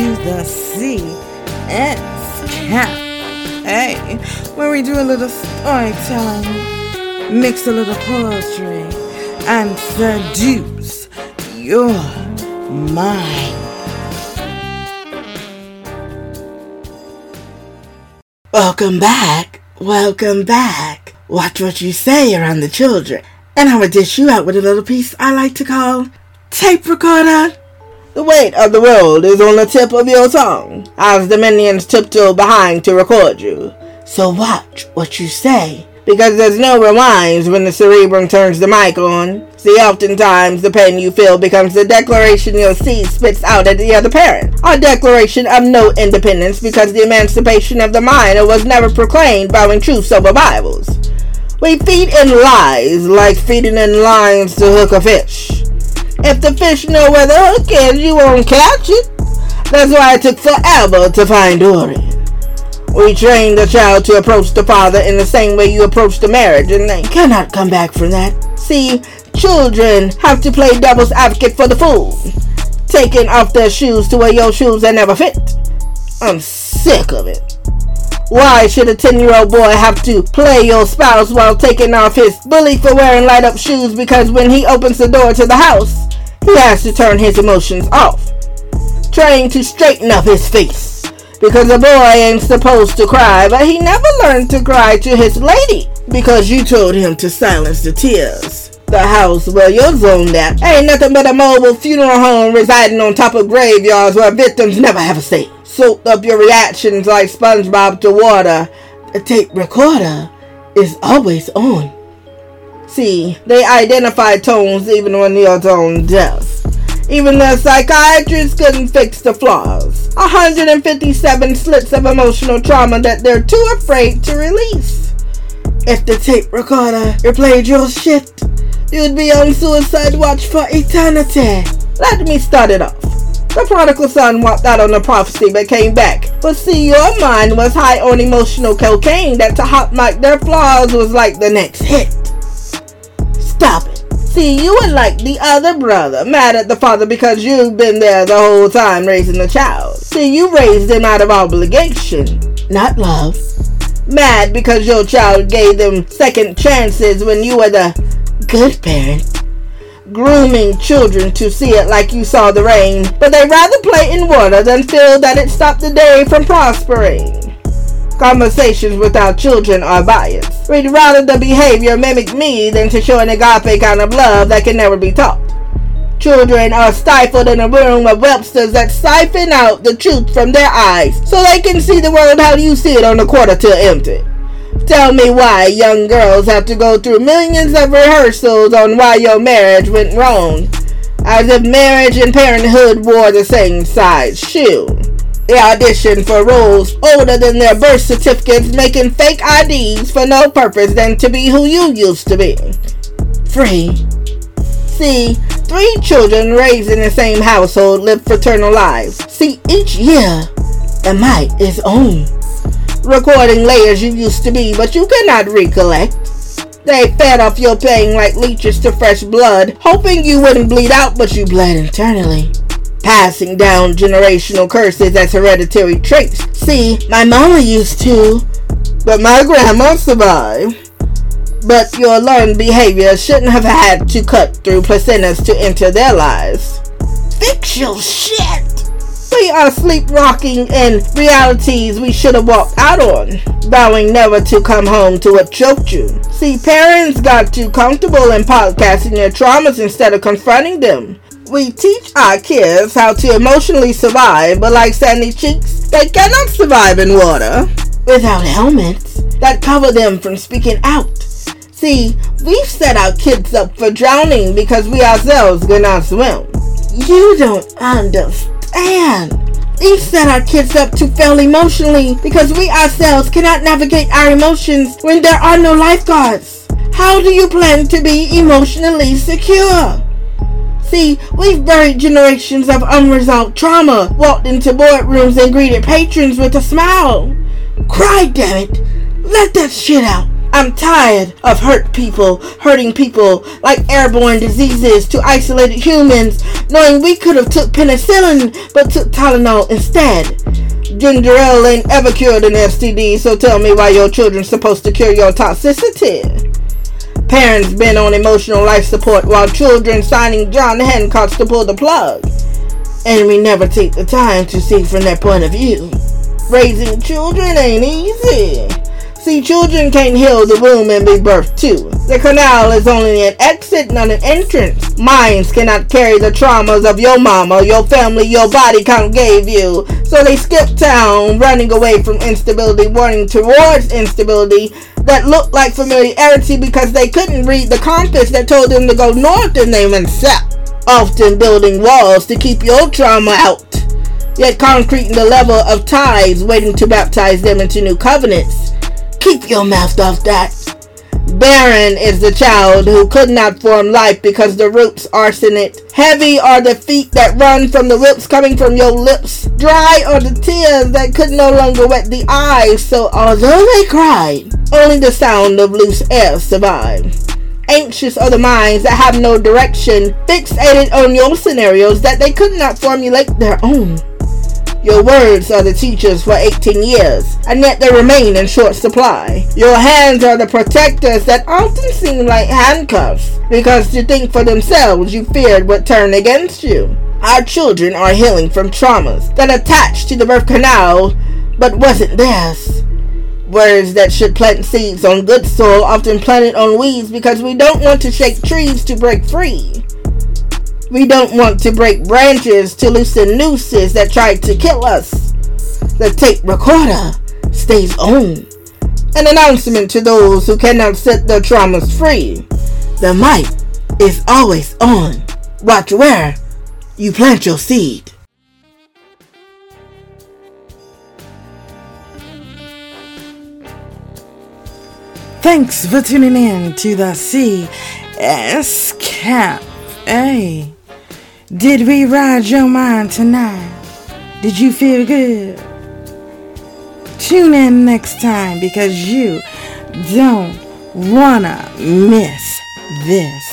to the CS Cafe, where we do a little storytelling, mix a little poetry, and seduce your mind. Welcome back. Welcome back. Watch what you say around the children. And I would dish you out with a little piece I like to call tape recorder. The weight of the world is on the tip of your tongue as the minions tiptoe behind to record you. So watch what you say because there's no rewinds when the cerebrum turns the mic on. See, oftentimes the pain you feel becomes the declaration your seed spits out at the other parent. A declaration of no independence because the emancipation of the mind was never proclaimed bowing truths over Bibles. We feed in lies like feeding in lines to hook a fish. If the fish know where the hook is, you won't catch it. That's why it took forever to find Dory. We train the child to approach the father in the same way you approach the marriage, and they cannot come back from that. See, children have to play devil's advocate for the fool, taking off their shoes to wear your shoes that never fit. I'm sick of it. Why should a 10 year old boy have to play your spouse while taking off his bully for wearing light up shoes because when he opens the door to the house, he has to turn his emotions off? Trying to straighten up his face because a boy ain't supposed to cry, but he never learned to cry to his lady because you told him to silence the tears. The house where you're zoned at ain't nothing but a mobile funeral home residing on top of graveyards where victims never have a say soaked up your reactions like SpongeBob to water. The tape recorder is always on. See, they identify tones even when you're tone deaf. Even the psychiatrist couldn't fix the flaws. 157 slits of emotional trauma that they're too afraid to release. If the tape recorder replayed your shit, you'd be on suicide watch for eternity. Let me start it off. The prodigal son walked out on the prophecy but came back. But see, your mind was high on emotional cocaine that to hot mic their flaws was like the next hit. Stop it. See, you were like the other brother, mad at the father because you've been there the whole time raising the child. See, you raised him out of obligation, not love. Mad because your child gave them second chances when you were the good parent grooming children to see it like you saw the rain, but they rather play in water than feel that it stopped the day from prospering. Conversations with our children are biased. We'd rather the behavior mimic me than to show an agape kind of love that can never be taught. Children are stifled in a room of Websters that siphon out the truth from their eyes so they can see the world how you see it on the quarter till empty. Tell me why young girls have to go through millions of rehearsals on why your marriage went wrong. As if marriage and parenthood wore the same size shoe. They audition for roles older than their birth certificates, making fake IDs for no purpose than to be who you used to be. Free. See, three children raised in the same household live fraternal lives. See, each year, the might is on recording layers you used to be, but you cannot recollect. They fed off your pain like leeches to fresh blood, hoping you wouldn't bleed out, but you bled internally. Passing down generational curses as hereditary traits. See, my mama used to, but my grandma survived. But your learned behavior shouldn't have had to cut through placentas to enter their lives. Fix your shit! We are sleepwalking in realities we should have walked out on, vowing never to come home to what choked you. See, parents got too comfortable in podcasting their traumas instead of confronting them. We teach our kids how to emotionally survive, but like sandy cheeks, they cannot survive in water without helmets that cover them from speaking out. See, we've set our kids up for drowning because we ourselves cannot swim. You don't understand and we set our kids up to fail emotionally because we ourselves cannot navigate our emotions when there are no lifeguards. How do you plan to be emotionally secure? See, we've buried generations of unresolved trauma, walked into boardrooms and greeted patrons with a smile. Cry, damn it. Let that shit out. I'm tired of hurt people hurting people like airborne diseases to isolated humans, knowing we could have took penicillin but took Tylenol instead. Ginger ale ain't ever cured an STD, so tell me why your children's supposed to cure your toxicity. Parents been on emotional life support while children signing John Hancocks to pull the plug. And we never take the time to see from their point of view. Raising children ain't easy. See, children can't heal the womb and be birthed too. The canal is only an exit, not an entrance. Minds cannot carry the traumas of your mama, your family, your body count gave you. So they skip town, running away from instability, running towards instability that looked like familiarity because they couldn't read the compass that told them to go north and they went south. Often building walls to keep your trauma out. Yet concreting the level of ties, waiting to baptize them into new covenants. Keep your mouth off that. Barren is the child who could not form life because the roots it. Heavy are the feet that run from the whips coming from your lips. Dry are the tears that could no longer wet the eyes. So although they cried, only the sound of loose air survived. Anxious are the minds that have no direction, fixated on your scenarios that they could not formulate their own. Your words are the teachers for 18 years, and yet they remain in short supply. Your hands are the protectors that often seem like handcuffs, because to think for themselves you feared would turn against you. Our children are healing from traumas that attached to the birth canal, but wasn't theirs. Words that should plant seeds on good soil often planted on weeds because we don't want to shake trees to break free. We don't want to break branches to loosen nooses that tried to kill us. The tape recorder stays on. An announcement to those who cannot set their traumas free. The mic is always on. Watch where you plant your seed. Thanks for tuning in to the CS Cafe. Did we ride your mind tonight? Did you feel good? Tune in next time because you don't wanna miss this.